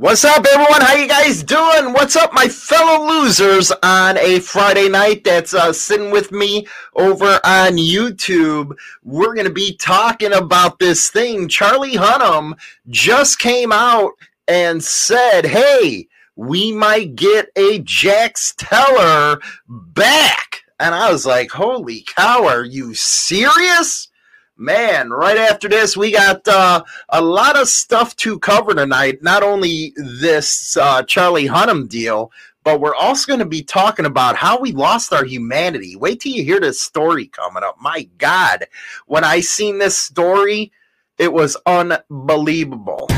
What's up, everyone? How you guys doing? What's up, my fellow losers on a Friday night that's uh, sitting with me over on YouTube? We're going to be talking about this thing. Charlie Hunnam just came out and said, hey, we might get a Jax Teller back. And I was like, holy cow, are you serious? Man, right after this, we got uh, a lot of stuff to cover tonight. Not only this uh, Charlie Hunnam deal, but we're also going to be talking about how we lost our humanity. Wait till you hear this story coming up. My God, when I seen this story, it was unbelievable.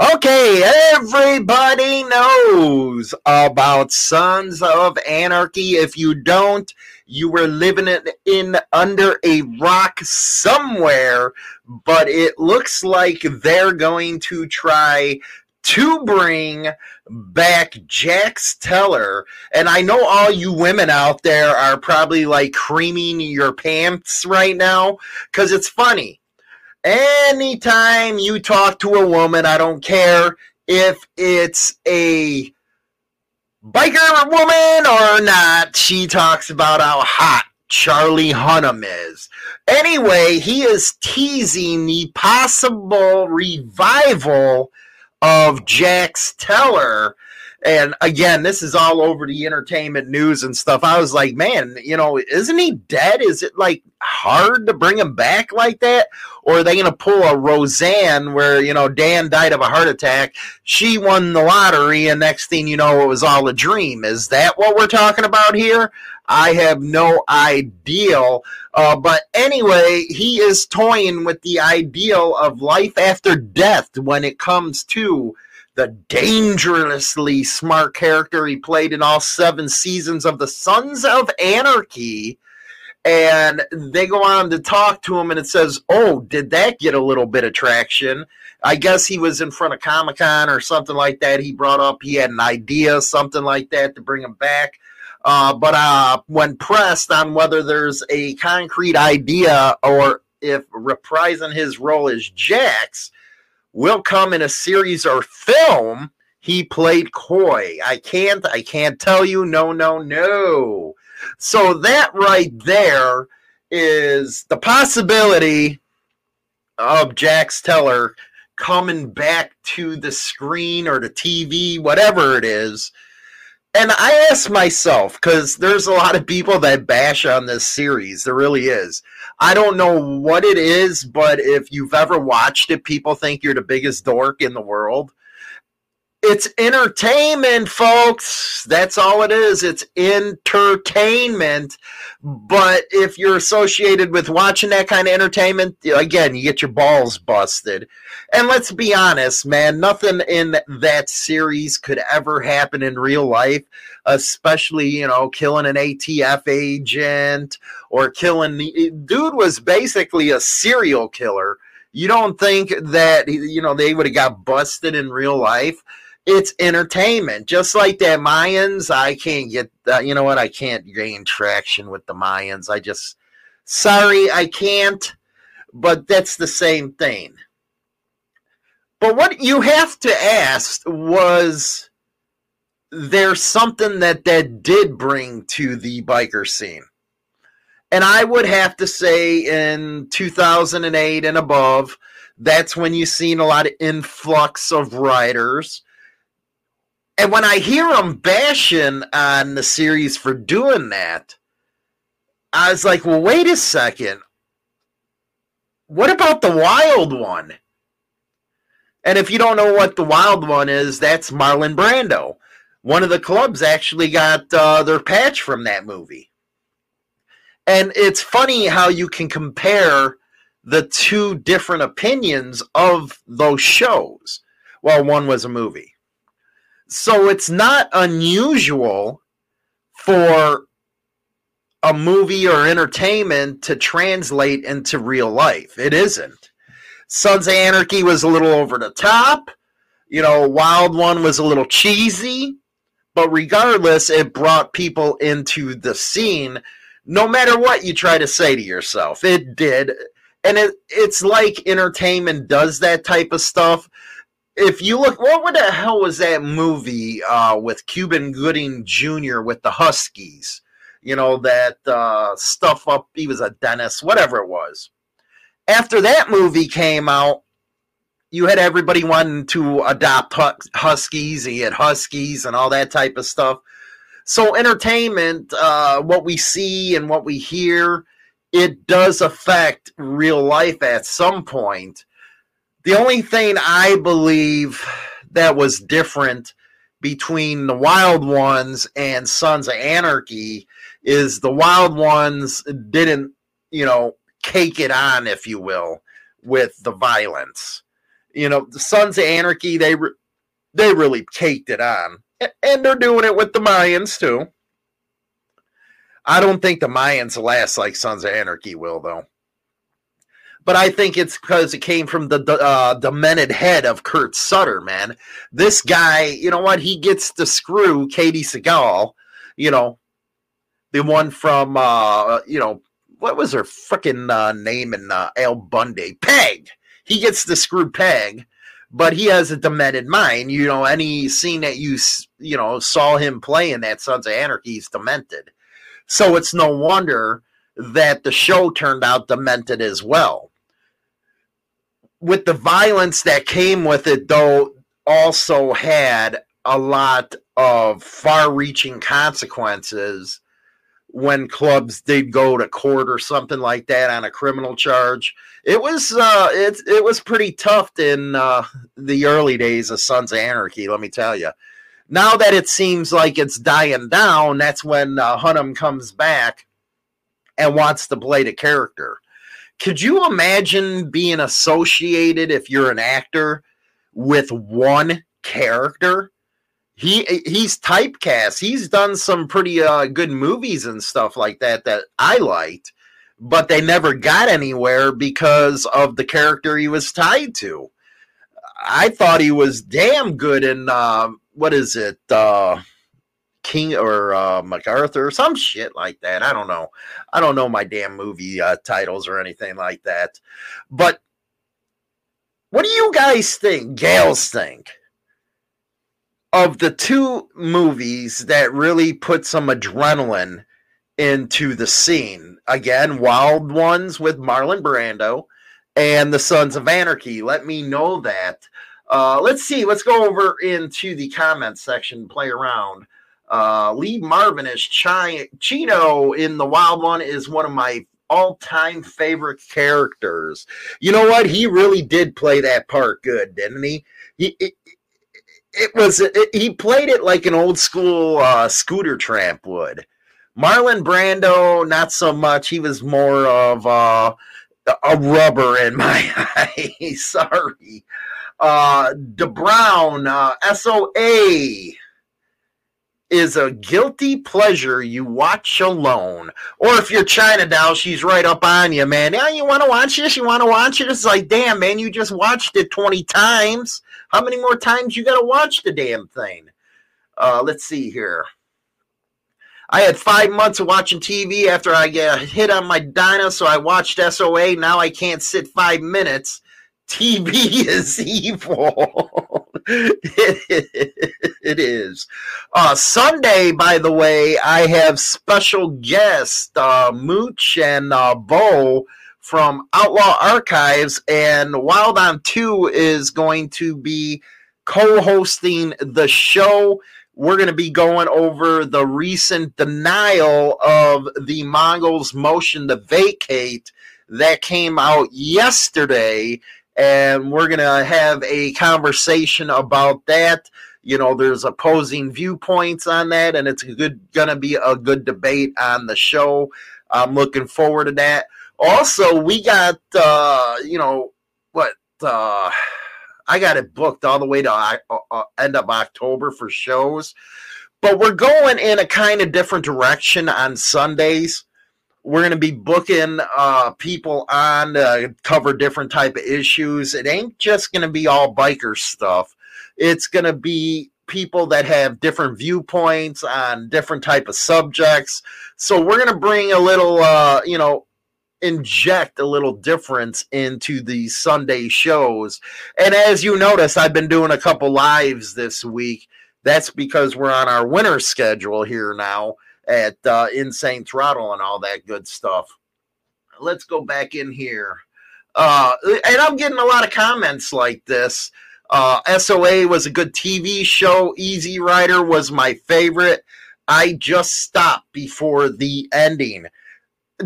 Okay, everybody knows about Sons of Anarchy. If you don't, you were living in, under a rock somewhere, but it looks like they're going to try to bring back Jax Teller. And I know all you women out there are probably like creaming your pants right now because it's funny Anytime you talk to a woman, I don't care if it's a biker woman or not, she talks about how hot Charlie Hunnam is. Anyway, he is teasing the possible revival of Jax Teller and again, this is all over the entertainment news and stuff. I was like, man, you know, isn't he dead? Is it like hard to bring him back like that? Or are they going to pull a Roseanne where, you know, Dan died of a heart attack? She won the lottery, and next thing you know, it was all a dream. Is that what we're talking about here? I have no idea. Uh, but anyway, he is toying with the ideal of life after death when it comes to the dangerously smart character he played in all seven seasons of the Sons of Anarchy. And they go on to talk to him, and it says, Oh, did that get a little bit of traction? I guess he was in front of Comic Con or something like that. He brought up he had an idea, something like that, to bring him back. Uh, but uh, when pressed on whether there's a concrete idea or if reprising his role as Jax, will come in a series or film he played coy i can't i can't tell you no no no so that right there is the possibility of jax teller coming back to the screen or the tv whatever it is and I ask myself because there's a lot of people that bash on this series. There really is. I don't know what it is, but if you've ever watched it, people think you're the biggest dork in the world. It's entertainment, folks. That's all it is. It's entertainment. But if you're associated with watching that kind of entertainment, again, you get your balls busted. And let's be honest, man, nothing in that series could ever happen in real life, especially, you know, killing an ATF agent or killing the dude was basically a serial killer. You don't think that, you know, they would have got busted in real life? It's entertainment. Just like that Mayans, I can't get uh, you know what? I can't gain traction with the Mayans. I just sorry, I can't. But that's the same thing. But what you have to ask was there's something that that did bring to the biker scene. And I would have to say in 2008 and above, that's when you've seen a lot of influx of riders and when I hear them bashing on the series for doing that, I was like, well, wait a second. What about the wild one? And if you don't know what the wild one is, that's Marlon Brando. One of the clubs actually got uh, their patch from that movie. And it's funny how you can compare the two different opinions of those shows. Well, one was a movie. So it's not unusual for a movie or entertainment to translate into real life. It isn't. Sons of Anarchy was a little over the top. You know, Wild One was a little cheesy, but regardless, it brought people into the scene. No matter what you try to say to yourself, it did. And it, it's like entertainment does that type of stuff. If you look, what the hell was that movie uh, with Cuba Gooding Jr. with the Huskies? You know, that uh, stuff up, he was a dentist, whatever it was. After that movie came out, you had everybody wanting to adopt huskies and you had huskies and all that type of stuff so entertainment uh, what we see and what we hear it does affect real life at some point the only thing i believe that was different between the wild ones and sons of anarchy is the wild ones didn't you know cake it on if you will with the violence you know, the Sons of Anarchy, they re- they really caked it on, and they're doing it with the Mayans too. I don't think the Mayans last like Sons of Anarchy will, though. But I think it's because it came from the uh, demented head of Kurt Sutter, man. This guy, you know what? He gets to screw Katey Sagal, you know, the one from, uh, you know, what was her freaking uh, name in uh, Al Bundy? Peg he gets the screw peg, but he has a demented mind. You know, any scene that you you know saw him play in that Sons of Anarchy is demented. So it's no wonder that the show turned out demented as well. With the violence that came with it, though, also had a lot of far reaching consequences when clubs did go to court or something like that on a criminal charge. It was uh, it it was pretty tough in uh, the early days of Sons of Anarchy. Let me tell you. Now that it seems like it's dying down, that's when uh, Hunnam comes back and wants to play the character. Could you imagine being associated if you're an actor with one character? he he's typecast. He's done some pretty uh, good movies and stuff like that that I liked, but they never got anywhere because of the character he was tied to. I thought he was damn good in uh, what is it, uh, King or uh, MacArthur or some shit like that. I don't know. I don't know my damn movie uh, titles or anything like that. But what do you guys think? Gals think? of the two movies that really put some adrenaline into the scene, again, Wild Ones with Marlon Brando and The Sons of Anarchy. Let me know that. Uh, let's see. Let's go over into the comments section, play around. Uh, Lee Marvin is Chi- Chino in The Wild One is one of my all time favorite characters. You know what? He really did play that part good, didn't he? He, it was it, he played it like an old school uh, scooter tramp would. Marlon Brando, not so much. He was more of uh, a rubber in my eyes. Sorry. Uh, uh, SOA is a guilty pleasure you watch alone. Or if you're China Doll, she's right up on you, man. Yeah, you want to watch this? You want to watch it? It's like, damn, man, you just watched it 20 times. How many more times you got to watch the damn thing? Uh, let's see here. I had five months of watching TV after I get hit on my Dyna, so I watched SOA. Now I can't sit five minutes. TV is evil. it is. Uh, Sunday, by the way, I have special guest uh, Mooch and uh, Bo from Outlaw Archives, and Wild on 2 is going to be co hosting the show. We're going to be going over the recent denial of the Mongols' motion to vacate that came out yesterday. And we're going to have a conversation about that. You know, there's opposing viewpoints on that, and it's going to be a good debate on the show. I'm looking forward to that. Also, we got uh, you know what uh, I got it booked all the way to uh, uh, end of October for shows, but we're going in a kind of different direction on Sundays. We're going to be booking uh, people on to cover different type of issues. It ain't just going to be all biker stuff. It's going to be people that have different viewpoints on different type of subjects. So we're going to bring a little, uh, you know, inject a little difference into these Sunday shows. And as you notice, I've been doing a couple lives this week. That's because we're on our winter schedule here now at uh, Insane Throttle and all that good stuff. Let's go back in here. Uh, and I'm getting a lot of comments like this. Uh, SOA was a good TV show. Easy Rider was my favorite. I just stopped before the ending.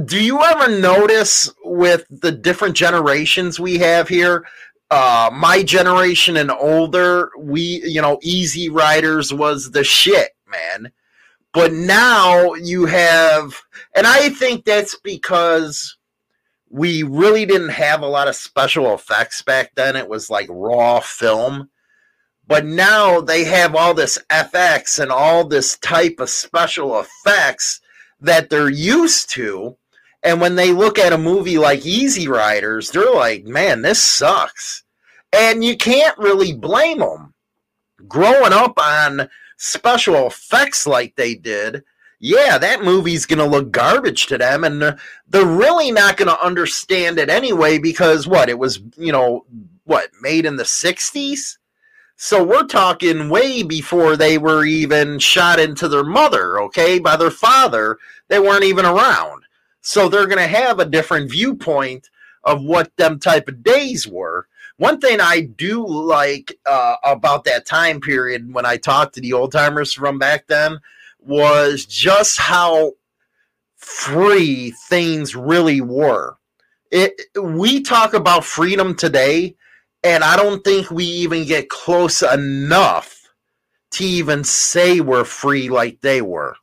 Do you ever notice with the different generations we have here? Uh, my generation and older, we, you know, Easy Riders was the shit, man. But now you have, and I think that's because we really didn't have a lot of special effects back then. It was like raw film. But now they have all this FX and all this type of special effects that they're used to. And when they look at a movie like Easy Riders, they're like, man, this sucks. And you can't really blame them. Growing up on special effects like they did, yeah, that movie's going to look garbage to them. And they're really not going to understand it anyway because what? It was, you know, what, made in the 60s? So we're talking way before they were even shot into their mother, okay, by their father. They weren't even around. So they're going to have a different viewpoint of what them type of days were. One thing I do like uh, about that time period when I talked to the old timers from back then was just how free things really were. It, we talk about freedom today, and I don't think we even get close enough to even say we're free like they were.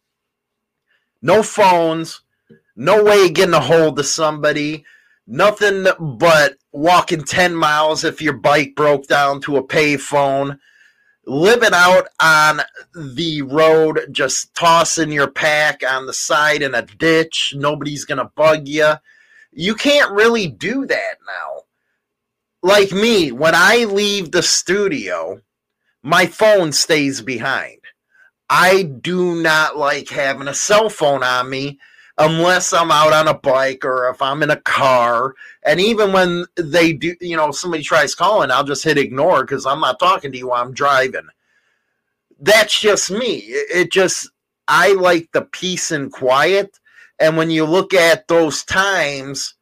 No phones, no way of getting a hold of somebody, nothing but walking 10 miles if your bike broke down to a payphone living out on the road, just tossing your pack on the side in a ditch. Nobody's going to bug you. You can't really do that now. Like me, when I leave the studio, my phone stays behind. I do not like having a cell phone on me unless I'm out on a bike or if I'm in a car. And even when they do, you know, somebody tries calling, I'll just hit ignore because I'm not talking to you while I'm driving. That's just me. It just, I like the peace and quiet. And when you look at those times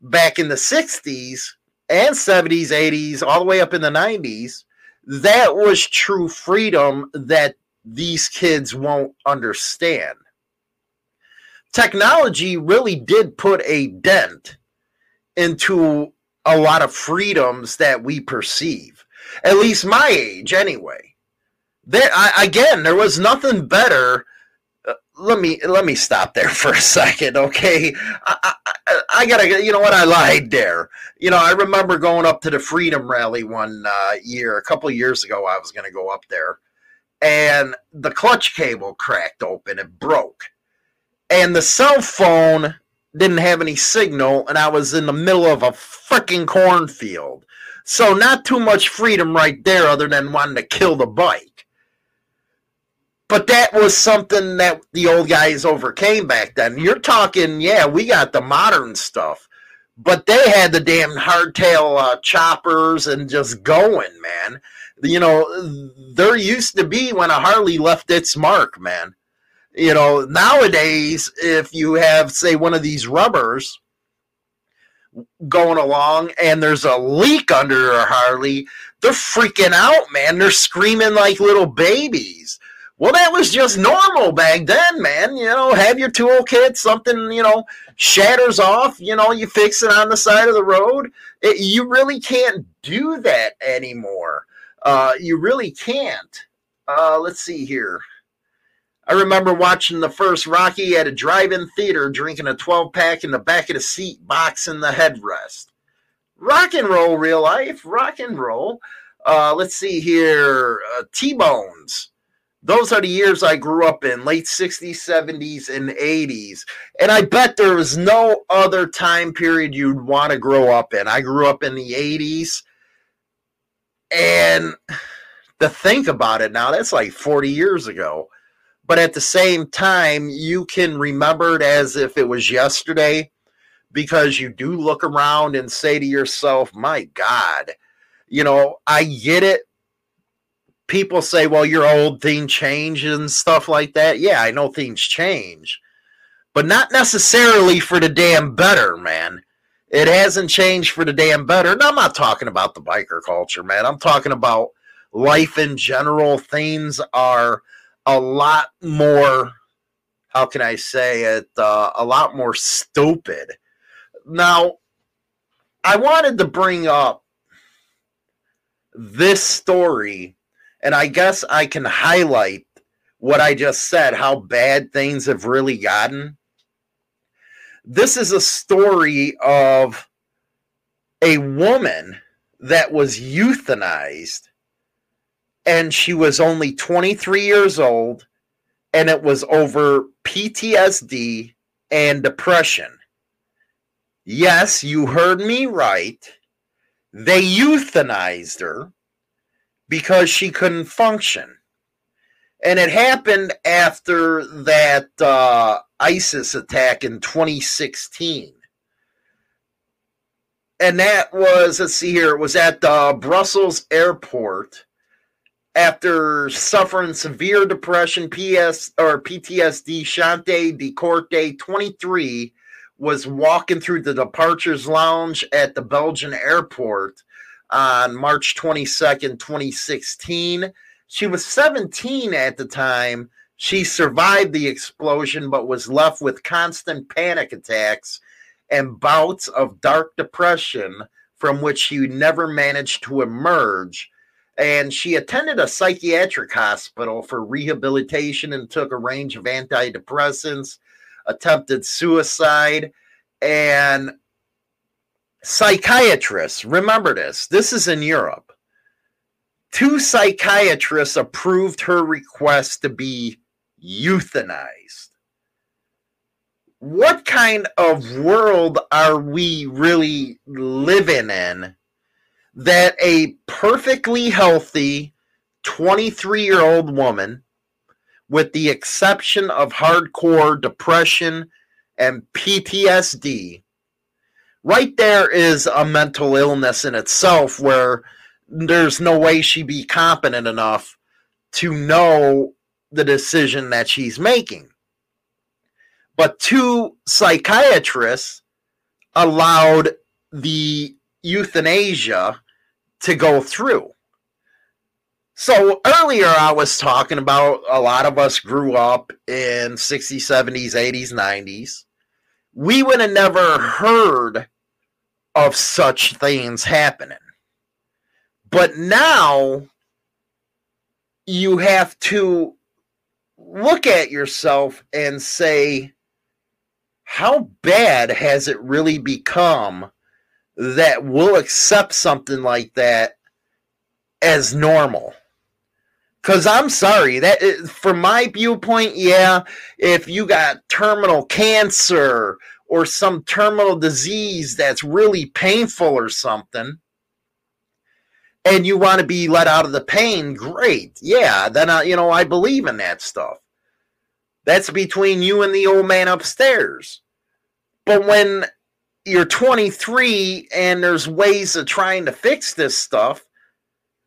back in the 60s and 70s, 80s, all the way up in the 90s, that was true freedom that these kids won't understand technology really did put a dent into a lot of freedoms that we perceive. At least my age, anyway. There, I, again, there was nothing better. Uh, let me let me stop there for a second, okay? I, I, I, gotta, you know what? I lied there. You know, I remember going up to the Freedom Rally one uh, year, a couple years ago. I was gonna go up there, and the clutch cable cracked open. It broke and the cell phone didn't have any signal, and I was in the middle of a freaking cornfield. So, not too much freedom right there, other than wanting to kill the bike. But that was something that the old guys overcame back then. You're talking, yeah, we got the modern stuff, but they had the damn hardtail uh, choppers and just going, man. You know, there used to be when a Harley left its mark, man you know, nowadays, if you have, say, one of these rubbers going along and there's a leak under a Harley, they're freaking out, man. They're screaming like little babies. Well, that was just normal back then, man. You know, have your toolkit, something, you know, shatters off, you know, you fix it on the side of the road. It, you really can't do that anymore. Uh, you really can't. Uh, let's see here. I remember watching the first Rocky at a drive-in theater, drinking a 12-pack in the back of the seat, boxing the headrest. Rock and roll, real life, rock and roll. Uh, let's see here, uh, T-Bones. Those are the years I grew up in, late 60s, 70s, and 80s. And I bet there was no other time period you'd want to grow up in. I grew up in the 80s, and to think about it now. That's like 40 years ago. But at the same time, you can remember it as if it was yesterday because you do look around and say to yourself, my God, you know, I get it. People say, well, you're old, things change and stuff like that. Yeah, I know things change, but not necessarily for the damn better, man. It hasn't changed for the damn better. And I'm not talking about the biker culture, man. I'm talking about life in general. Things are a lot more, how can I say it, uh, a lot more stupid. Now, I wanted to bring up this story, and I guess I can highlight what I just said, how bad things have really gotten. This is a story of a woman that was euthanized, and she was only 23 years old, and it was over PTSD and depression. Yes, you heard me right. They euthanized her because she couldn't function. And it happened after that uh, ISIS attack in 2016. And that was, let's see here, it was at the Brussels airport after suffering severe depression, PS or PTSD. Shanti De Corte, 23, was walking through the departures lounge at the Belgian airport on March 22nd, 2016. She was 17 at the time. She survived the explosion, but was left with constant panic attacks and bouts of dark depression from which she never managed to emerge. And she attended a psychiatric hospital for rehabilitation and took a range of antidepressants attempted suicide, and psychiatrists. Remember this, this is in Europe. Two psychiatrists approved her request to be euthanized. What kind of world are we really living in that a perfectly healthy 23 year old woman with the exception of hardcore depression and PTSD, right there is a mental illness in itself where there's no way she'd be competent enough to know the decision that she's making. But two psychiatrists allowed the euthanasia to go through. So earlier I was talking about a lot of us grew up in 60s, 70s, 80s, 90s. We would have never heard of such things happening. But now you have to look at yourself and say, how bad has it really become that we'll accept something like that as normal? Because I'm sorry that eh, from my viewpoint, yeah, if you got terminal cancer or some terminal disease that's really painful or something, and you want to be let out of the pain, great. Yeah, then I, you know I believe in that stuff. That's between you and the old man upstairs. But when you're 23 and there's ways of trying to fix this stuff,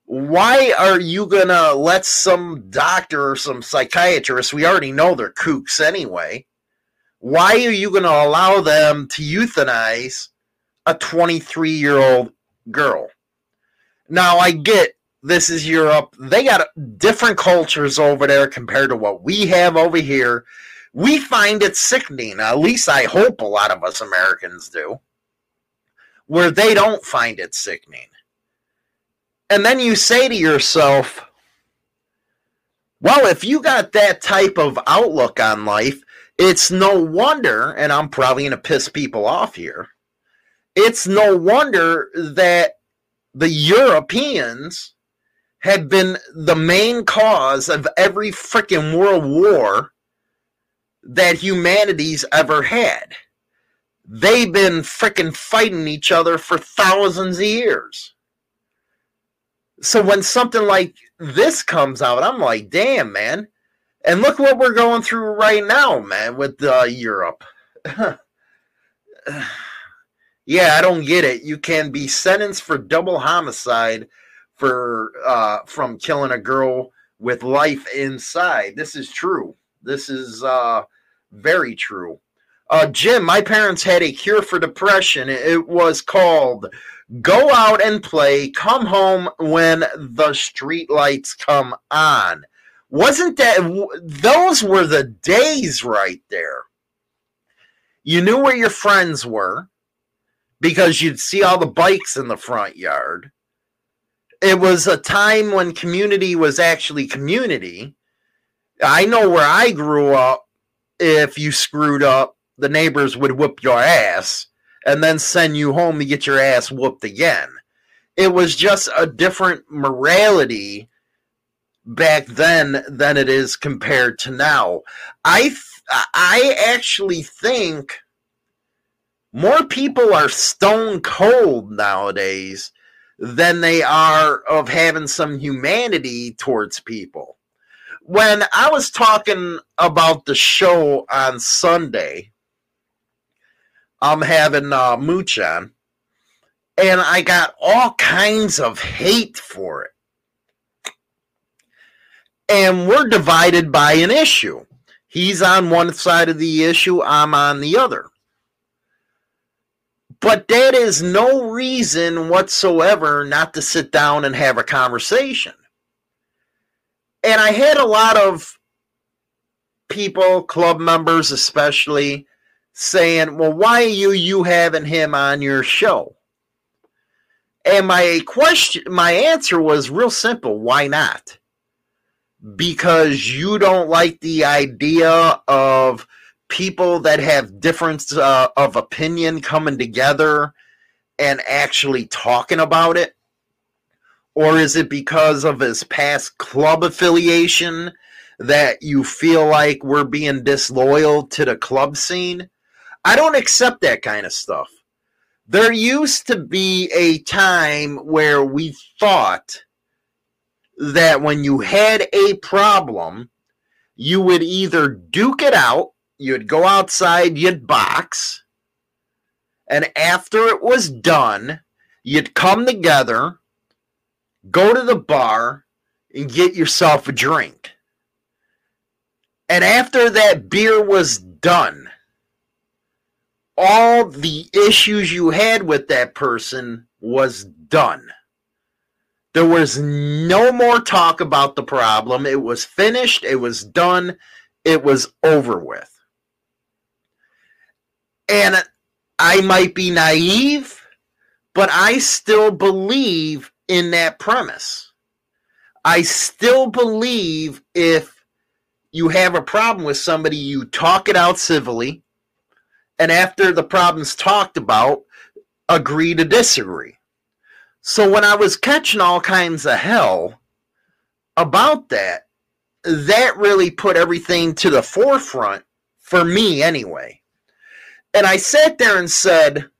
why are you gonna let some doctor or some psychiatrist, we already know they're kooks anyway, why are you gonna allow them to euthanize a 23 year old girl? Now, I get this is Europe. They got different cultures over there compared to what we have over here. We find it sickening. At least I hope a lot of us Americans do. Where they don't find it sickening. And then you say to yourself, well, if you got that type of outlook on life, it's no wonder, and I'm probably going to piss people off here, it's no wonder that the Europeans had been the main cause of every freaking world war that humanity's ever had. They've been freaking fighting each other for thousands of years. So when something like this comes out, I'm like, damn, man. And look what we're going through right now, man, with uh, Europe. yeah, I don't get it. You can be sentenced for double homicide for uh, from killing a girl with life inside. This is true. This is uh, very true. Uh, Jim, my parents had a cure for depression. It was called Go Out and Play, Come Home When the Street Lights Come On. Wasn't that, those were the days right there. You knew where your friends were because you'd see all the bikes in the front yard. It was a time when community was actually community. I know where I grew up, if you screwed up, the neighbors would whoop your ass and then send you home to get your ass whooped again. It was just a different morality back then than it is compared to now. I I actually think more people are stone cold nowadays than they are of having some humanity towards people. When I was talking about the show on Sunday, I'm having uh, Mooch on, and I got all kinds of hate for it. And we're divided by an issue. He's on one side of the issue, I'm on the other. But that is no reason whatsoever not to sit down and have a conversation. And I had a lot of people, club members especially, saying, Well, why are you you having him on your show? And my question my answer was real simple. Why not? Because you don't like the idea of people that have difference uh, of opinion coming together and actually talking about it? Or is it because of his past club affiliation that you feel like we're being disloyal to the club scene? I don't accept that kind of stuff. There used to be a time where we thought that when you had a problem, you would either duke it out, you'd go outside, you'd box, and after it was done, you'd come together, go to the bar, and get yourself a drink. And after that beer was done, all the issues you had with that person was done. There was no more talk about the problem. It was finished, it was done, it was over with. And I might be naive, but I still believe in that premise. I still believe if you have a problem with somebody, you talk it out civilly and after the problem's talked about, agree to disagree. So when I was catching all kinds of hell about that, that really put everything to the forefront for me anyway. And I sat there and said,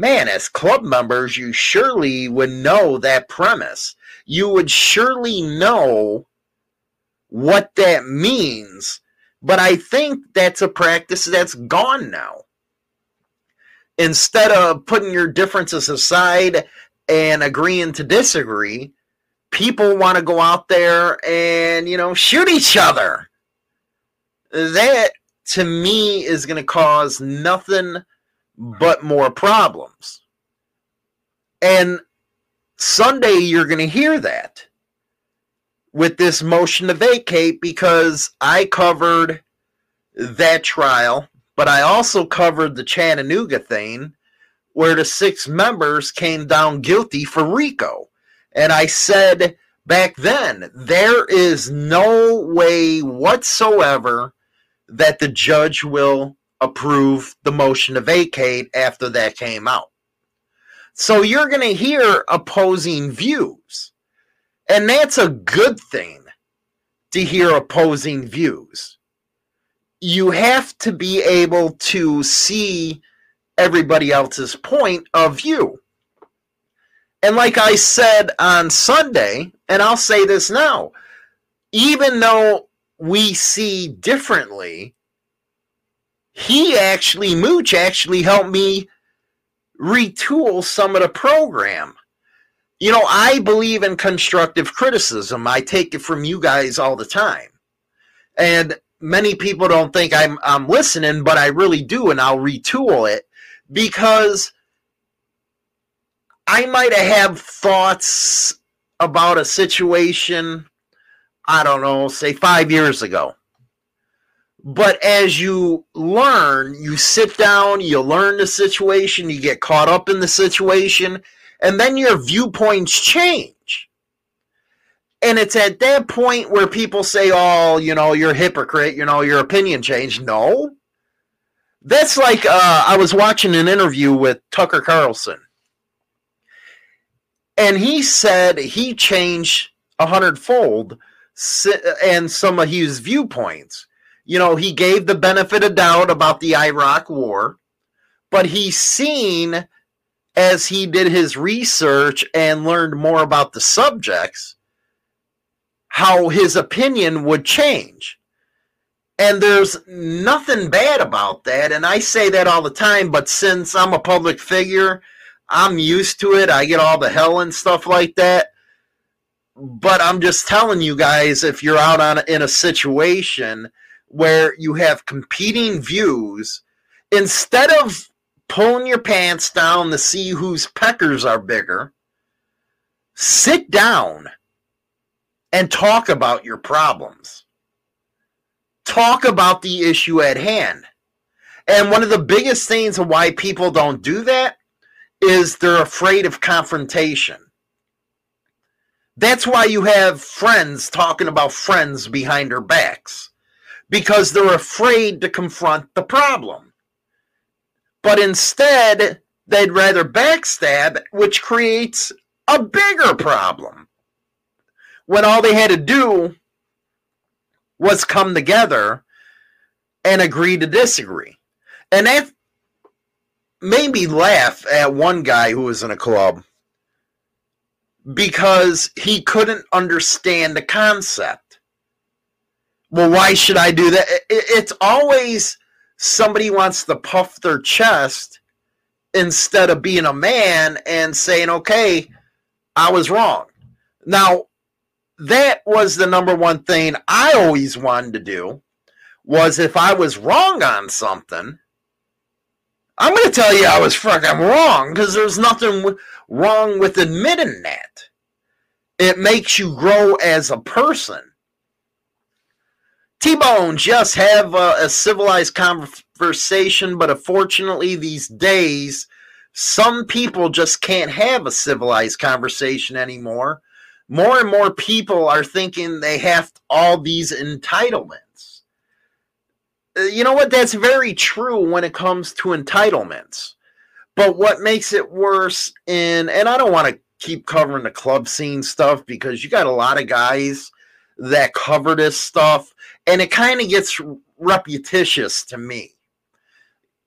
man, as club members, you surely would know that premise. You would surely know what that means. But I think that's a practice that's gone now instead of putting your differences aside and agreeing to disagree, people want to go out there and, you know, shoot each other. That, to me, is going to cause nothing but more problems. And Sunday, you're going to hear that with this motion to vacate because I covered that trial but I also covered the Chattanooga thing where the six members came down guilty for RICO. And I said back then, there is no way whatsoever that the judge will approve the motion to vacate after that came out. So you're going to hear opposing views. And that's a good thing to hear opposing views you have to be able to see everybody else's point of view. And like I said on Sunday, and I'll say this now, even though we see differently, he actually, Mooch actually helped me retool some of the program. You know, I believe in constructive criticism. I take it from you guys all the time. And many people don't think I'm I'm listening, but I really do, and I'll retool it because I might have thoughts about a situation, I don't know, say five years ago. But as you learn, you sit down, you learn the situation, you get caught up in the situation, and then your viewpoints change. And it's at that point where people say, oh, you know, you're a hypocrite, you know, your opinion changed. No. That's like uh, I was watching an interview with Tucker Carlson. And he said he changed a hundredfold and some of his viewpoints you know, he gave the benefit of doubt about the Iraq war, but he's seen as he did his research and learned more about the subjects how his opinion would change. And there's nothing bad about that. And I say that all the time, but since I'm a public figure, I'm used to it. I get all the hell and stuff like that. But I'm just telling you guys if you're out on in a situation where you have competing views instead of pulling your pants down to see whose peckers are bigger sit down and talk about your problems. Talk about the issue at hand. And one of the biggest things of why people don't do that is they're afraid of confrontation. That's why you have friends talking about friends behind their backs because they're afraid to confront the problem. But instead, they'd rather backstab, which creates a bigger problem. When all they had to do was come together and agree to disagree. And that made me laugh at one guy who was in a club because he couldn't understand the concept well, why should I do that? It's always somebody wants to puff their chest instead of being a man and saying, okay, I was wrong. Now, that was the number one thing I always wanted to do was if I was wrong on something, I'm going to tell you I was fucking wrong because there's nothing wrong with admitting that. It makes you grow as a person. T-Bone, just have a, a civilized conversation, but unfortunately these days, some people just can't have a civilized conversation anymore. More and more people are thinking they have all these entitlements. Uh, you know what? That's very true when it comes to entitlements. But what makes it worse in, and I don't want to keep covering the club scene stuff because you got a lot of guys that cover this stuff and it kind of gets repetitious to me.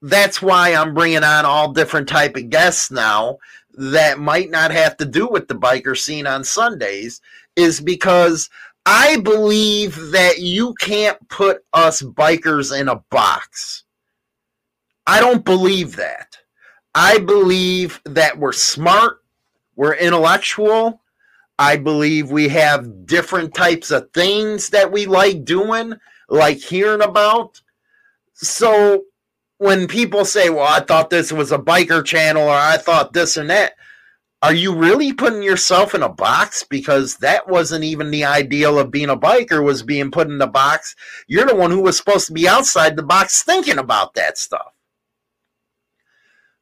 That's why I'm bringing on all different type of guests now that might not have to do with the biker scene on Sundays is because I believe that you can't put us bikers in a box. I don't believe that. I believe that we're smart, we're intellectual, I believe we have different types of things that we like doing, like hearing about. So when people say, well, I thought this was a biker channel or I thought this and that, are you really putting yourself in a box? Because that wasn't even the ideal of being a biker, was being put in the box. You're the one who was supposed to be outside the box thinking about that stuff.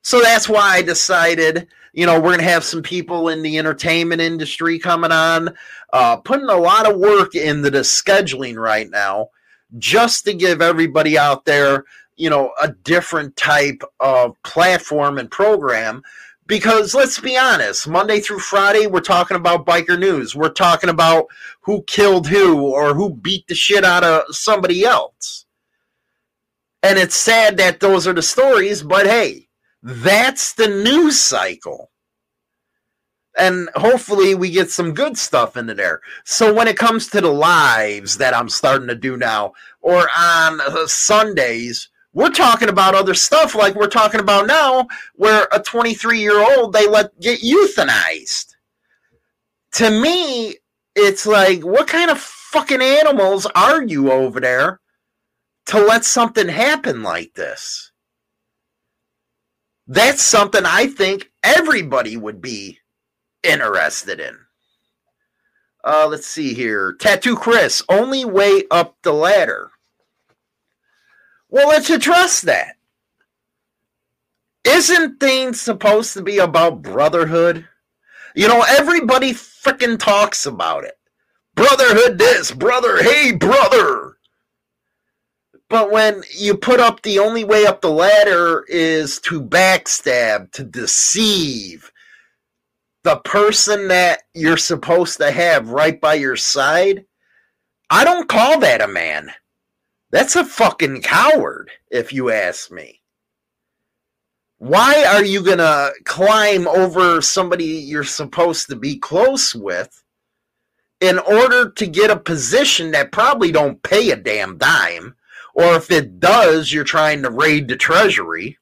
So that's why I decided you know, we're going to have some people in the entertainment industry coming on, uh, putting a lot of work into the scheduling right now just to give everybody out there, you know, a different type of platform and program. Because let's be honest, Monday through Friday, we're talking about biker news. We're talking about who killed who or who beat the shit out of somebody else. And it's sad that those are the stories, but hey, that's the news cycle. and hopefully we get some good stuff into there. So when it comes to the lives that I'm starting to do now, or on uh, Sundays, we're talking about other stuff like we're talking about now, where a 23 year old they let get euthanized. To me, it's like, what kind of fucking animals are you over there to let something happen like this? That's something I think everybody would be interested in. Uh, let's see here. Tattoo Chris, only way up the ladder. Well, let's address that. Isn't things supposed to be about brotherhood? You know, everybody freaking talks about it. Brotherhood this, brother, hey, brother. But when you put up the only way up the ladder is to backstab, to deceive, the person that you're supposed to have right by your side, I don't call that a man. That's a fucking coward, if you ask me. Why are you going to climb over somebody you're supposed to be close with in order to get a position that probably don't pay a damn dime? Or if it does, you're trying to raid the treasury.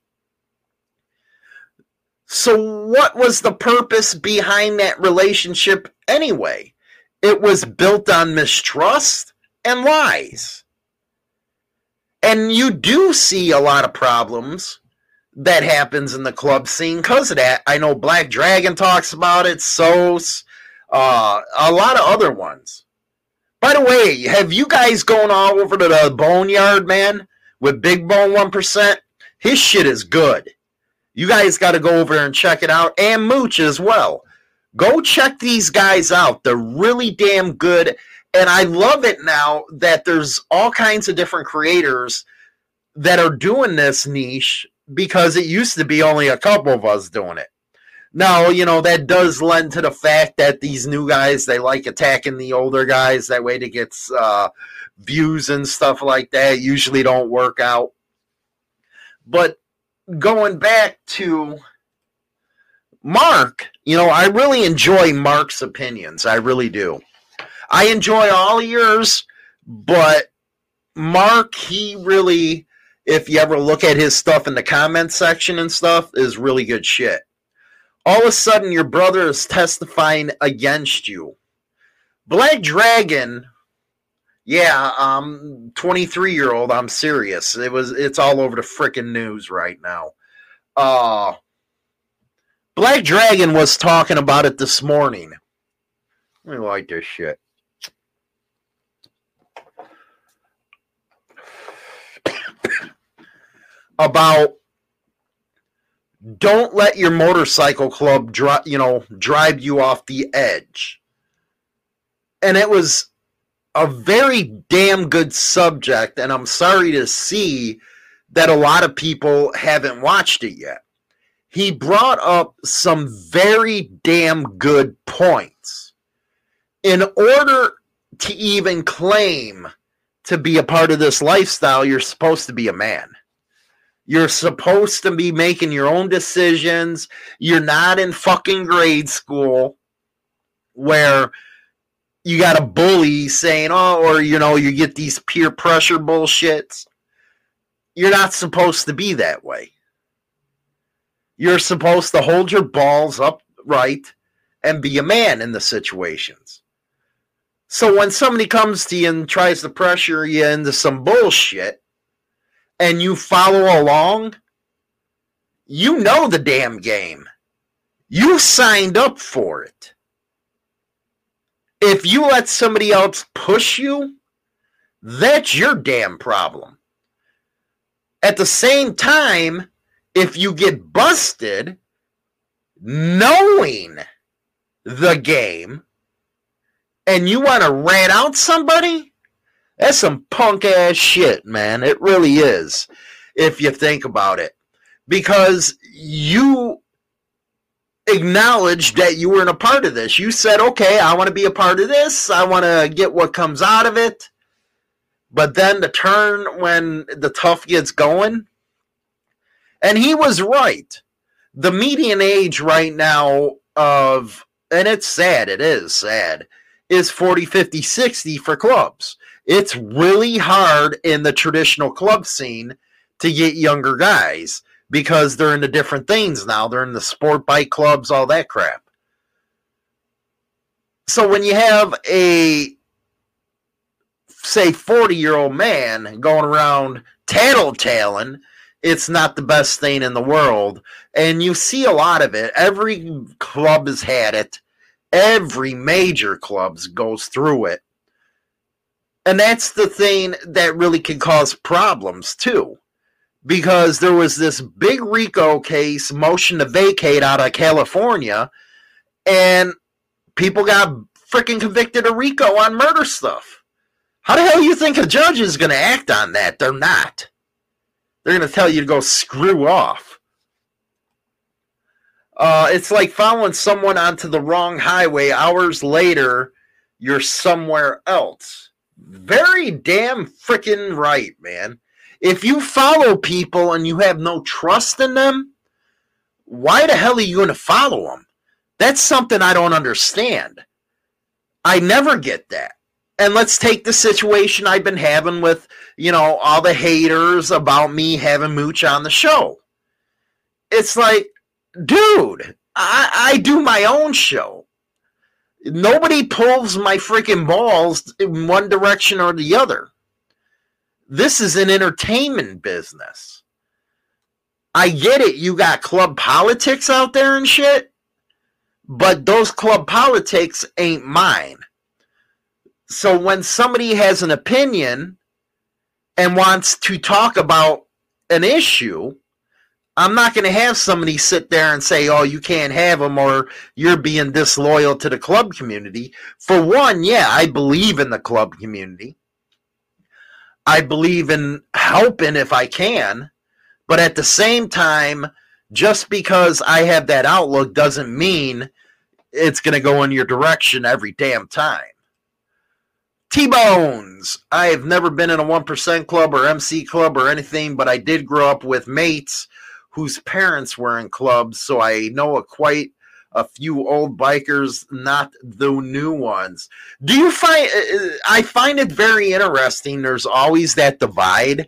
So, what was the purpose behind that relationship anyway? It was built on mistrust and lies. And you do see a lot of problems that happens in the club scene because of that. I know Black Dragon talks about it, Sos, uh, a lot of other ones. By the way, have you guys gone all over to the Boneyard, man, with Big Bone 1%? His shit is good. You guys got to go over there and check it out, and Mooch as well. Go check these guys out. They're really damn good. And I love it now that there's all kinds of different creators that are doing this niche because it used to be only a couple of us doing it. Now, you know, that does lend to the fact that these new guys, they like attacking the older guys. That way to get uh, views and stuff like that. Usually don't work out. But going back to Mark, you know, I really enjoy Mark's opinions. I really do. I enjoy all yours, but Mark, he really, if you ever look at his stuff in the comment section and stuff, is really good shit. All of a sudden, your brother is testifying against you. Black Dragon, yeah, um, 23 year old, I'm serious. It was, it's all over the freaking news right now. Uh, Black Dragon was talking about it this morning. I like this shit. about don't let your motorcycle club drive you know drive you off the edge. And it was a very damn good subject and i'm sorry to see that a lot of people haven't watched it yet. He brought up some very damn good points. In order to even claim to be a part of this lifestyle you're supposed to be a man you're supposed to be making your own decisions. You're not in fucking grade school where you got a bully saying, oh, or, you know, you get these peer pressure bullshits. You're not supposed to be that way. You're supposed to hold your balls upright and be a man in the situations. So when somebody comes to you and tries to pressure you into some bullshit, and you follow along, you know the damn game. You signed up for it. If you let somebody else push you, that's your damn problem. At the same time, if you get busted knowing the game and you want to rat out somebody, that's some punk ass shit, man. It really is, if you think about it. Because you acknowledged that you weren't a part of this. You said, okay, I want to be a part of this. I want to get what comes out of it. But then the turn when the tough gets going. And he was right. The median age right now of and it's sad, it is sad, is 40, 50, 60 for clubs. It's really hard in the traditional club scene to get younger guys because they're into different things now. They're in the sport bike clubs, all that crap. So when you have a say 40 year old man going around tattletaling, it's not the best thing in the world. And you see a lot of it. Every club has had it. Every major clubs goes through it. And that's the thing that really can cause problems too. Because there was this big RICO case, motion to vacate out of California, and people got freaking convicted of RICO on murder stuff. How the hell you think a judge is going to act on that? They're not. They're going to tell you to go screw off. Uh, it's like following someone onto the wrong highway. Hours later, you're somewhere else. Very damn freaking right, man. If you follow people and you have no trust in them, why the hell are you going to follow them? That's something I don't understand. I never get that. And let's take the situation I've been having with, you know, all the haters about me having Mooch on the show. It's like, dude, I, I do my own show. Nobody pulls my freaking balls in one direction or the other. This is an entertainment business. I get it. You got club politics out there and shit, but those club politics ain't mine. So when somebody has an opinion and wants to talk about an issue, I'm not going to have somebody sit there and say, oh, you can't have them or you're being disloyal to the club community. For one, yeah, I believe in the club community. I believe in helping if I can. But at the same time, just because I have that outlook doesn't mean it's going to go in your direction every damn time. T Bones. I have never been in a 1% club or MC club or anything, but I did grow up with mates whose parents were in clubs, so I know a quite a few old bikers, not the new ones. Do you find uh, uh, I find it very interesting there's always that divide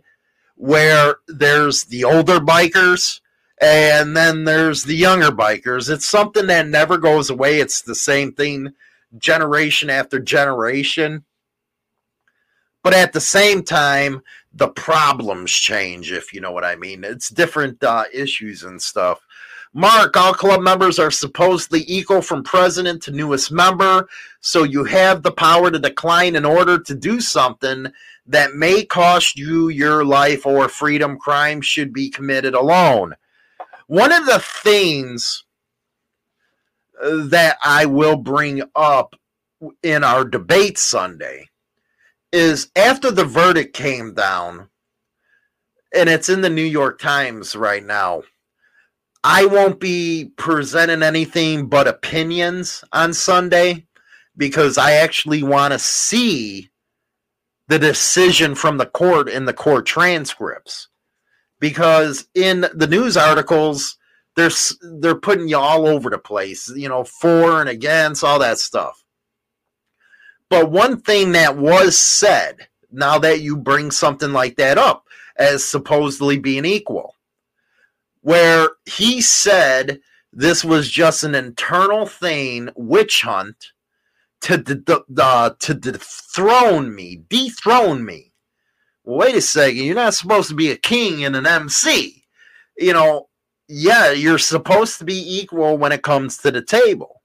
where there's the older bikers and then there's the younger bikers. It's something that never goes away. It's the same thing generation after generation but at the same time the problems change if you know what i mean. It's different uh, issues and stuff. Mark all club members are supposedly equal from president to newest member so you have the power to decline in order to do something that may cost you your life or freedom. Crime should be committed alone. One of the things uh, that i will bring up in our debate sunday is after the verdict came down, and it's in the New York Times right now. I won't be presenting anything but opinions on Sunday because I actually want to see the decision from the court in the court transcripts. Because in the news articles, they're they're putting you all over the place, you know, for and against, all that stuff. But one thing that was said, now that you bring something like that up as supposedly being equal, where he said this was just an internal thing, witch hunt, to de- uh, to dethrone me, dethrone me. Well, wait a second, you're not supposed to be a king and an MC. You know, yeah, you're supposed to be equal when it comes to the table.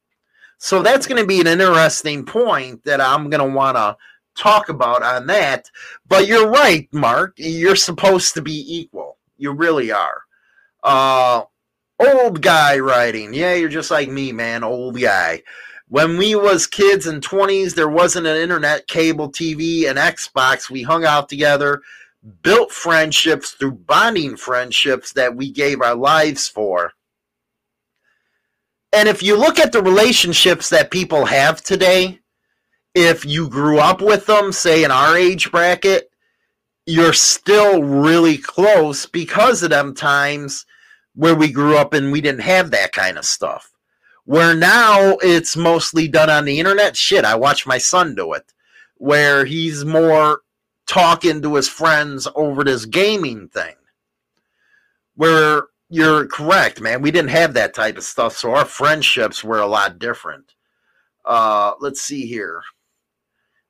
So that's going to be an interesting point that I'm going to want to talk about on that. But you're right, Mark. You're supposed to be equal. You really are. Uh, old guy writing. Yeah, you're just like me, man. Old guy. When we was kids and 20s, there wasn't an internet, cable TV, and Xbox. We hung out together, built friendships through bonding friendships that we gave our lives for. And if you look at the relationships that people have today, if you grew up with them, say in our age bracket, you're still really close because of them times where we grew up and we didn't have that kind of stuff. Where now it's mostly done on the internet. Shit, I watch my son do it, where he's more talking to his friends over this gaming thing. Where you're correct, man. We didn't have that type of stuff, so our friendships were a lot different. Uh, let's see here.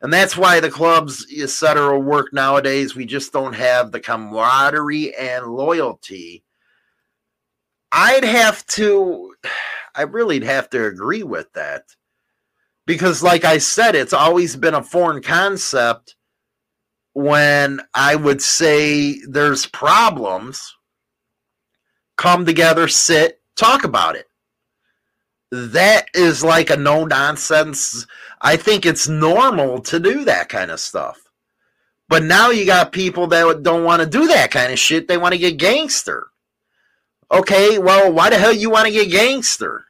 And that's why the clubs, etc., work nowadays. We just don't have the camaraderie and loyalty. I'd have to, I really'd have to agree with that. Because, like I said, it's always been a foreign concept when I would say there's problems, come together, sit, talk about it. That is like a no nonsense I think it's normal to do that kind of stuff. But now you got people that don't want to do that kind of shit. They want to get gangster. Okay, well, why the hell you want to get gangster?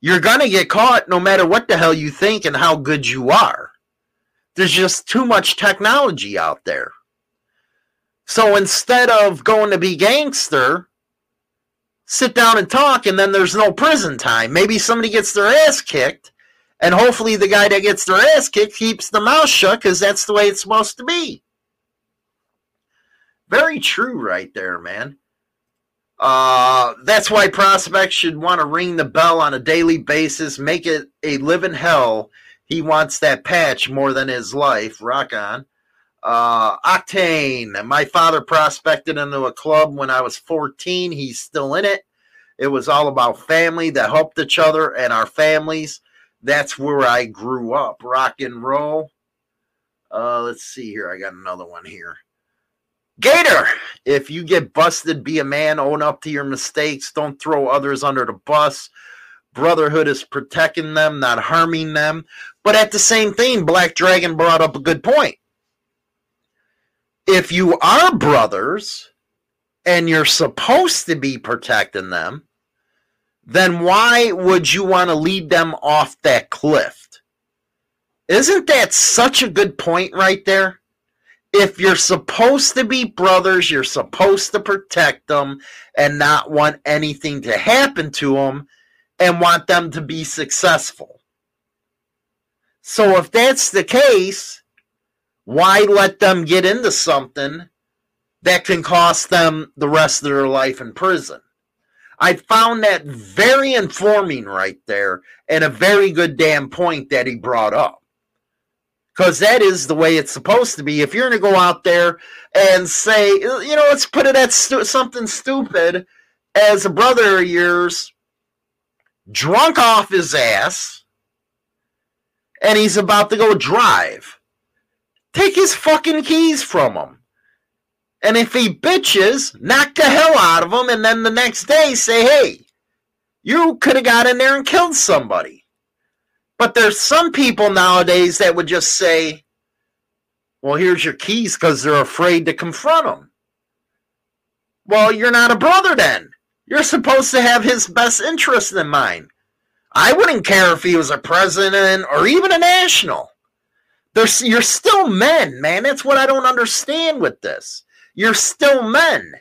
You're going to get caught no matter what the hell you think and how good you are. There's just too much technology out there. So instead of going to be gangster, sit down and talk, and then there's no prison time. Maybe somebody gets their ass kicked, and hopefully, the guy that gets their ass kicked keeps the mouth shut because that's the way it's supposed to be. Very true, right there, man. Uh, that's why prospects should want to ring the bell on a daily basis, make it a living hell. He wants that patch more than his life. Rock on. Uh, Octane. My father prospected into a club when I was 14. He's still in it. It was all about family that helped each other and our families that's where I grew up. Rock and roll. Uh, let's see here. I got another one here. Gator, if you get busted, be a man, own up to your mistakes, don't throw others under the bus. Brotherhood is protecting them, not harming them. But at the same thing, Black Dragon brought up a good point. If you are brothers and you're supposed to be protecting them, then why would you want to lead them off that cliff? Isn't that such a good point right there? If you're supposed to be brothers, you're supposed to protect them and not want anything to happen to them and want them to be successful. So if that's the case, why let them get into something that can cost them the rest of their life in prison? I found that very informing right there and a very good damn point that he brought up. Because that is the way it's supposed to be. If you're going to go out there and say, you know, let's put it at stu- something stupid as a brother of yours drunk off his ass and he's about to go drive. Take his fucking keys from him. And if he bitches, knock the hell out of him, and then the next day say, hey, you could have got in there and killed somebody. But there's some people nowadays that would just say, well, here's your keys because they're afraid to confront him. Well, you're not a brother then. You're supposed to have his best interest in mind. I wouldn't care if he was a president or even a national. You're still men, man. That's what I don't understand with this you're still men.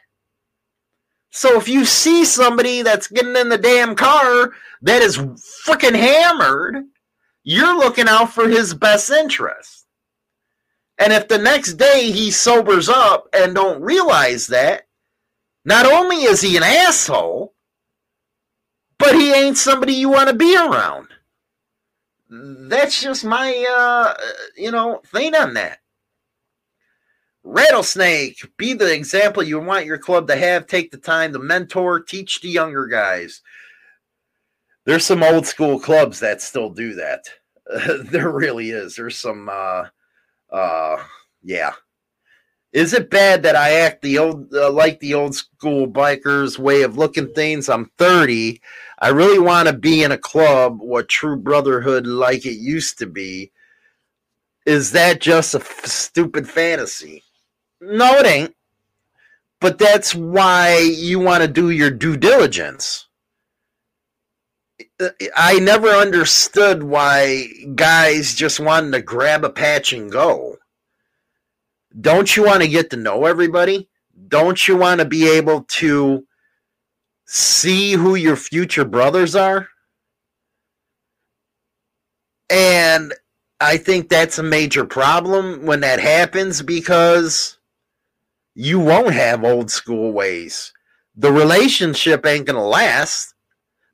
So if you see somebody that's getting in the damn car that is freaking hammered, you're looking out for his best interest. And if the next day he sobers up and don't realize that, not only is he an asshole, but he ain't somebody you want to be around. That's just my uh you know thing on that. Rattlesnake, be the example you want your club to have. Take the time to mentor, teach the younger guys. There's some old school clubs that still do that. there really is. There's some, uh, uh, yeah. Is it bad that I act the old uh, like the old school bikers way of looking things? I'm 30. I really want to be in a club what true brotherhood like it used to be. Is that just a f- stupid fantasy? No, it ain't. But that's why you want to do your due diligence. I never understood why guys just wanted to grab a patch and go. Don't you want to get to know everybody? Don't you want to be able to see who your future brothers are? And I think that's a major problem when that happens because you won't have old school ways. The relationship ain't going to last.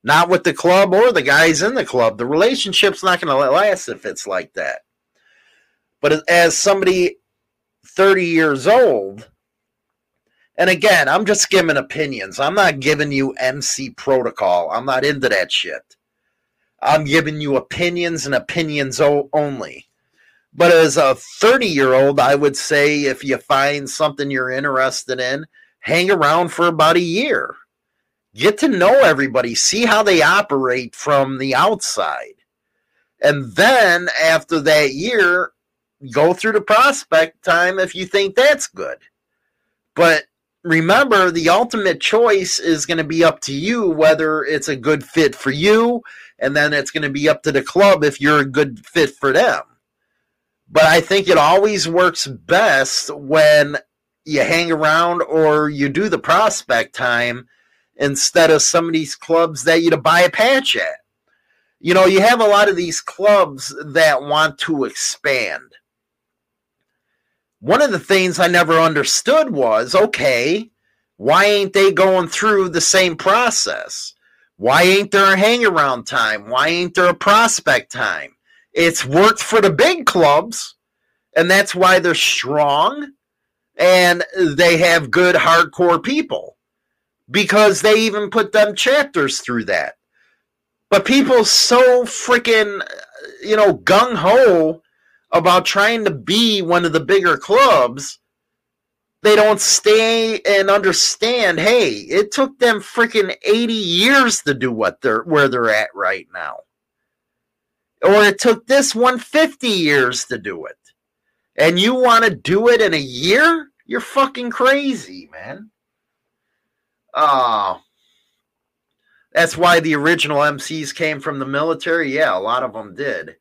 Not with the club or the guys in the club. The relationship's not going to last if it's like that. But as somebody 30 years old, and again, I'm just giving opinions. I'm not giving you MC protocol. I'm not into that shit. I'm giving you opinions and opinions only. But as a 30 year old, I would say if you find something you're interested in, hang around for about a year. Get to know everybody, see how they operate from the outside. And then after that year, go through the prospect time if you think that's good. But remember, the ultimate choice is going to be up to you whether it's a good fit for you, and then it's going to be up to the club if you're a good fit for them. But I think it always works best when you hang around or you do the prospect time instead of some of these clubs that you to buy a patch at. You know, you have a lot of these clubs that want to expand. One of the things I never understood was okay, why ain't they going through the same process? Why ain't there a hang around time? Why ain't there a prospect time? It's worked for the big clubs, and that's why they're strong and they have good hardcore people because they even put them chapters through that. But people so freaking, you know, gung ho about trying to be one of the bigger clubs, they don't stay and understand. Hey, it took them freaking eighty years to do what they're where they're at right now, or it took this one fifty years to do it, and you want to do it in a year? You're fucking crazy, man. Uh, that's why the original MCs came from the military. Yeah, a lot of them did.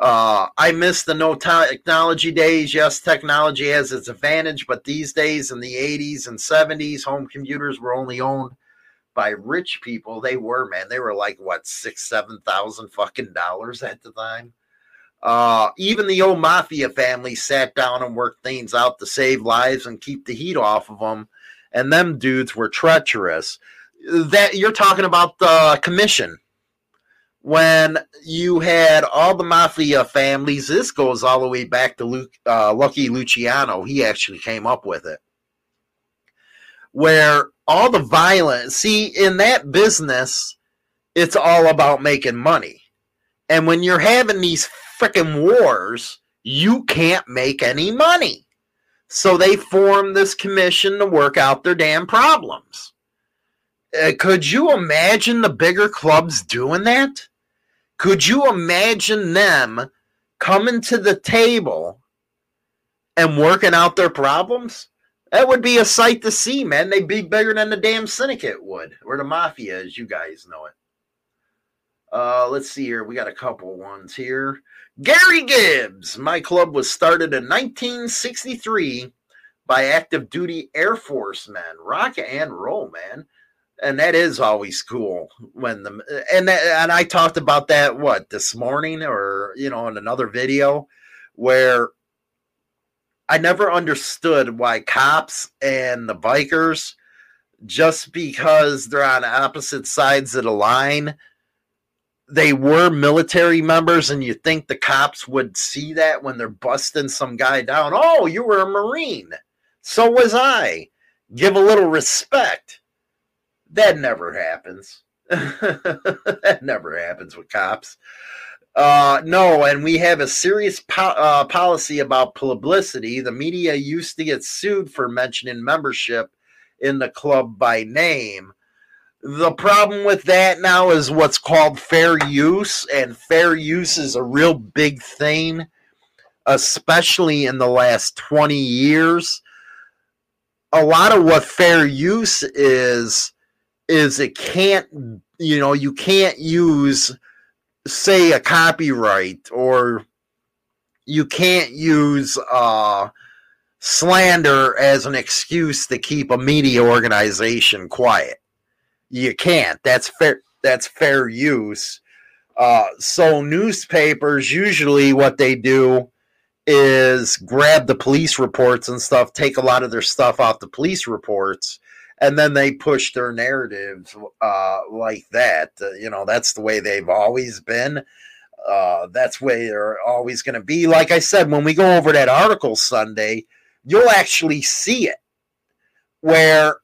Uh, I miss the no technology days. Yes, technology has its advantage, but these days in the 80s and 70s, home computers were only owned by rich people. They were, man. They were like what six, seven thousand fucking dollars at the time. Uh, even the old mafia family sat down and worked things out to save lives and keep the heat off of them. And them dudes were treacherous. That you're talking about the commission when you had all the mafia families. This goes all the way back to Luke, uh, Lucky Luciano. He actually came up with it. Where all the violence, see, in that business, it's all about making money. And when you're having these freaking wars, you can't make any money. So they formed this commission to work out their damn problems. Uh, could you imagine the bigger clubs doing that? Could you imagine them coming to the table and working out their problems? That would be a sight to see, man. They'd be bigger than the damn syndicate would, or the mafia, as you guys know it. Uh, let's see here. We got a couple ones here. Gary Gibbs. My club was started in 1963 by active duty Air Force men. Rock and roll, man. And that is always cool when the and and I talked about that what this morning or you know in another video where I never understood why cops and the bikers just because they're on opposite sides of the line they were military members and you think the cops would see that when they're busting some guy down oh you were a marine. So was i. Give a little respect that never happens. That never happens with cops. Uh, no and we have a serious po- uh, policy about publicity. The media used to get sued for mentioning membership in the club by name. The problem with that now is what's called fair use, and fair use is a real big thing, especially in the last 20 years. A lot of what fair use is, is it can't, you know, you can't use, say, a copyright or you can't use uh, slander as an excuse to keep a media organization quiet you can't. That's fair. That's fair use. Uh, so newspapers usually what they do is grab the police reports and stuff, take a lot of their stuff off the police reports, and then they push their narrative uh, like that. Uh, you know, that's the way they've always been. Uh, that's way they're always going to be. Like I said, when we go over that article Sunday, you'll actually see it where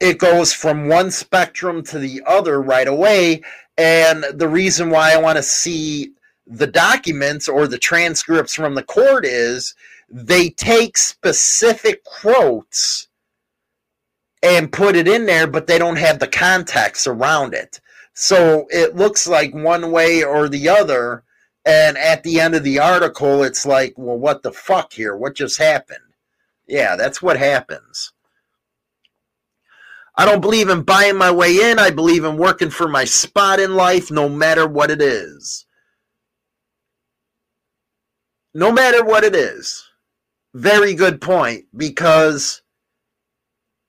it goes from one spectrum to the other right away. And the reason why I want to see the documents or the transcripts from the court is they take specific quotes and put it in there, but they don't have the context around it. So it looks like one way or the other. And at the end of the article, it's like, well, what the fuck here? What just happened? Yeah, that's what happens. I don't believe in buying my way in. I believe in working for my spot in life, no matter what it is. No matter what it is. Very good point. Because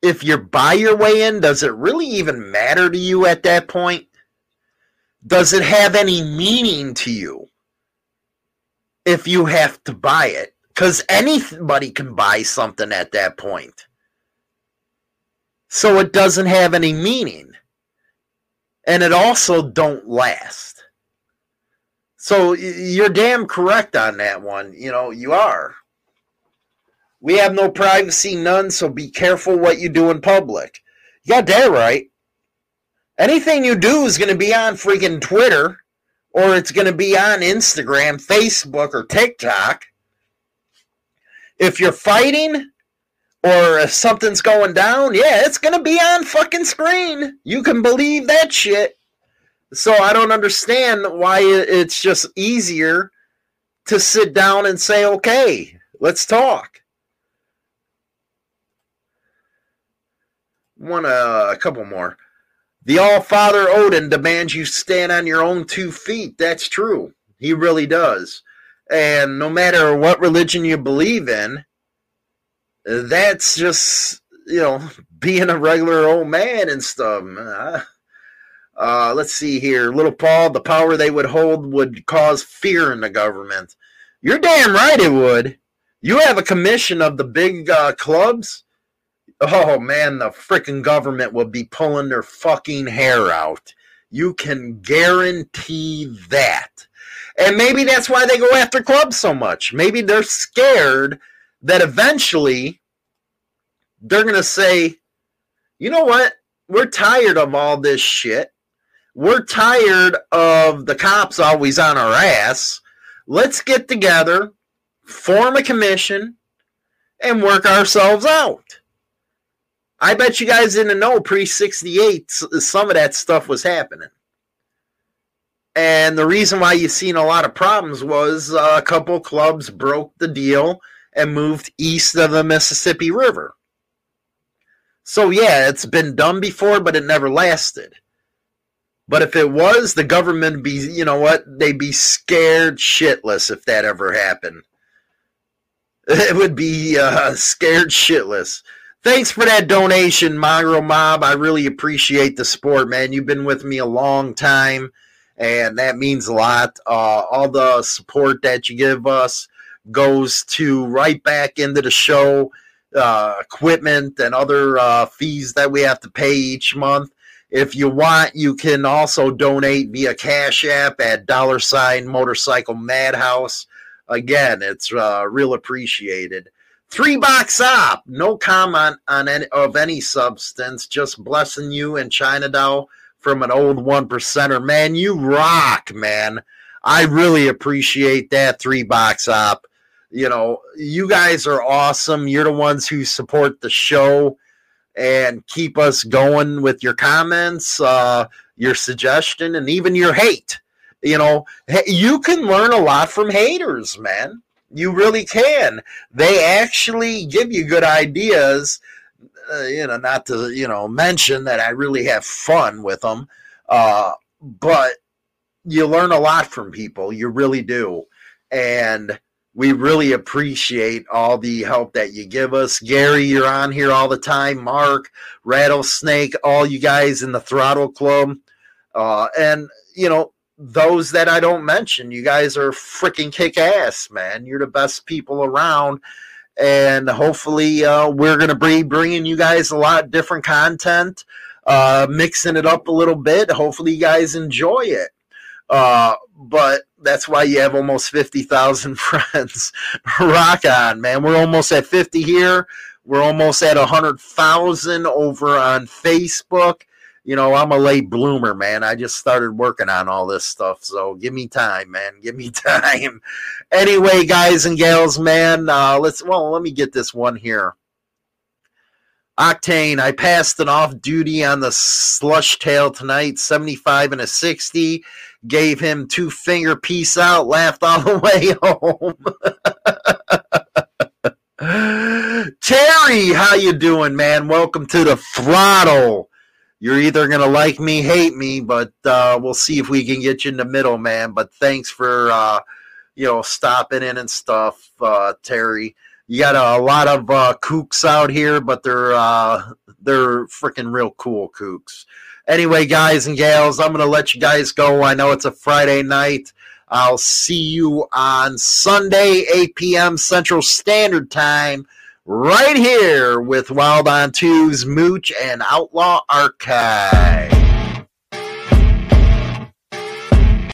if you buy your way in, does it really even matter to you at that point? Does it have any meaning to you if you have to buy it? Because anybody can buy something at that point. So it doesn't have any meaning. And it also don't last. So you're damn correct on that one. You know, you are. We have no privacy, none, so be careful what you do in public. You got that right. Anything you do is going to be on freaking Twitter or it's going to be on Instagram, Facebook, or TikTok. If you're fighting or if something's going down, yeah, it's going to be on fucking screen. You can believe that shit. So I don't understand why it's just easier to sit down and say, okay, let's talk. One, uh, a couple more. The All Father Odin demands you stand on your own two feet. That's true. He really does. And no matter what religion you believe in, that's just, you know, being a regular old man and stuff. Uh, let's see here. Little Paul, the power they would hold would cause fear in the government. You're damn right it would. You have a commission of the big uh, clubs oh man, the freaking government will be pulling their fucking hair out. You can guarantee that. And maybe that's why they go after clubs so much. Maybe they're scared that eventually they're going to say, you know what? We're tired of all this shit. We're tired of the cops always on our ass. Let's get together, form a commission, and work ourselves out. I bet you guys didn't know pre 68 some of that stuff was happening. And the reason why you've seen a lot of problems was uh, a couple clubs broke the deal and moved east of the Mississippi River. So, yeah, it's been done before, but it never lasted. But if it was, the government be, you know what, they'd be scared shitless if that ever happened. It would be uh, scared shitless. Thanks for that donation, Mongrel Mob. I really appreciate the support, man. You've been with me a long time, and that means a lot. Uh, all the support that you give us goes to right back into the show, uh, equipment, and other uh, fees that we have to pay each month. If you want, you can also donate via Cash App at dollar sign motorcycle madhouse. Again, it's uh, real appreciated. Three box up. No comment on any of any substance. Just blessing you and China from an old one percenter. Man, you rock, man. I really appreciate that three box up. You know, you guys are awesome. You're the ones who support the show and keep us going with your comments, uh, your suggestion, and even your hate. You know, you can learn a lot from haters, man. You really can. They actually give you good ideas. Uh, you know, not to you know mention that I really have fun with them, uh, but you learn a lot from people. You really do, and we really appreciate all the help that you give us. Gary, you're on here all the time. Mark, Rattlesnake, all you guys in the Throttle Club, uh, and you know those that I don't mention. You guys are freaking kick ass, man. You're the best people around. And hopefully, uh, we're going to be bringing you guys a lot different content, uh, mixing it up a little bit. Hopefully, you guys enjoy it. Uh, but that's why you have almost 50,000 friends. Rock on, man. We're almost at 50 here. We're almost at 100,000 over on Facebook you know, I'm a late bloomer, man. I just started working on all this stuff. So give me time, man. Give me time. anyway, guys and gals, man, uh, let's, well, let me get this one here. Octane, I passed an off duty on the slush tail tonight, 75 and a 60. Gave him two finger peace out, laughed all the way home. Terry, how you doing, man? Welcome to the throttle you're either going to like me, hate me, but uh, we'll see if we can get you in the middle, man. But thanks for, uh, you know, stopping in and stuff, uh, Terry. You got a, a lot of uh, kooks out here, but they're uh, they're freaking real cool kooks. Anyway, guys and gals, I'm to let you guys go. I know it's a Friday night. I'll see you on Sunday, 8 p.m. Central Standard Time right here with Wild on Two's Mooch and Outlaw Archive.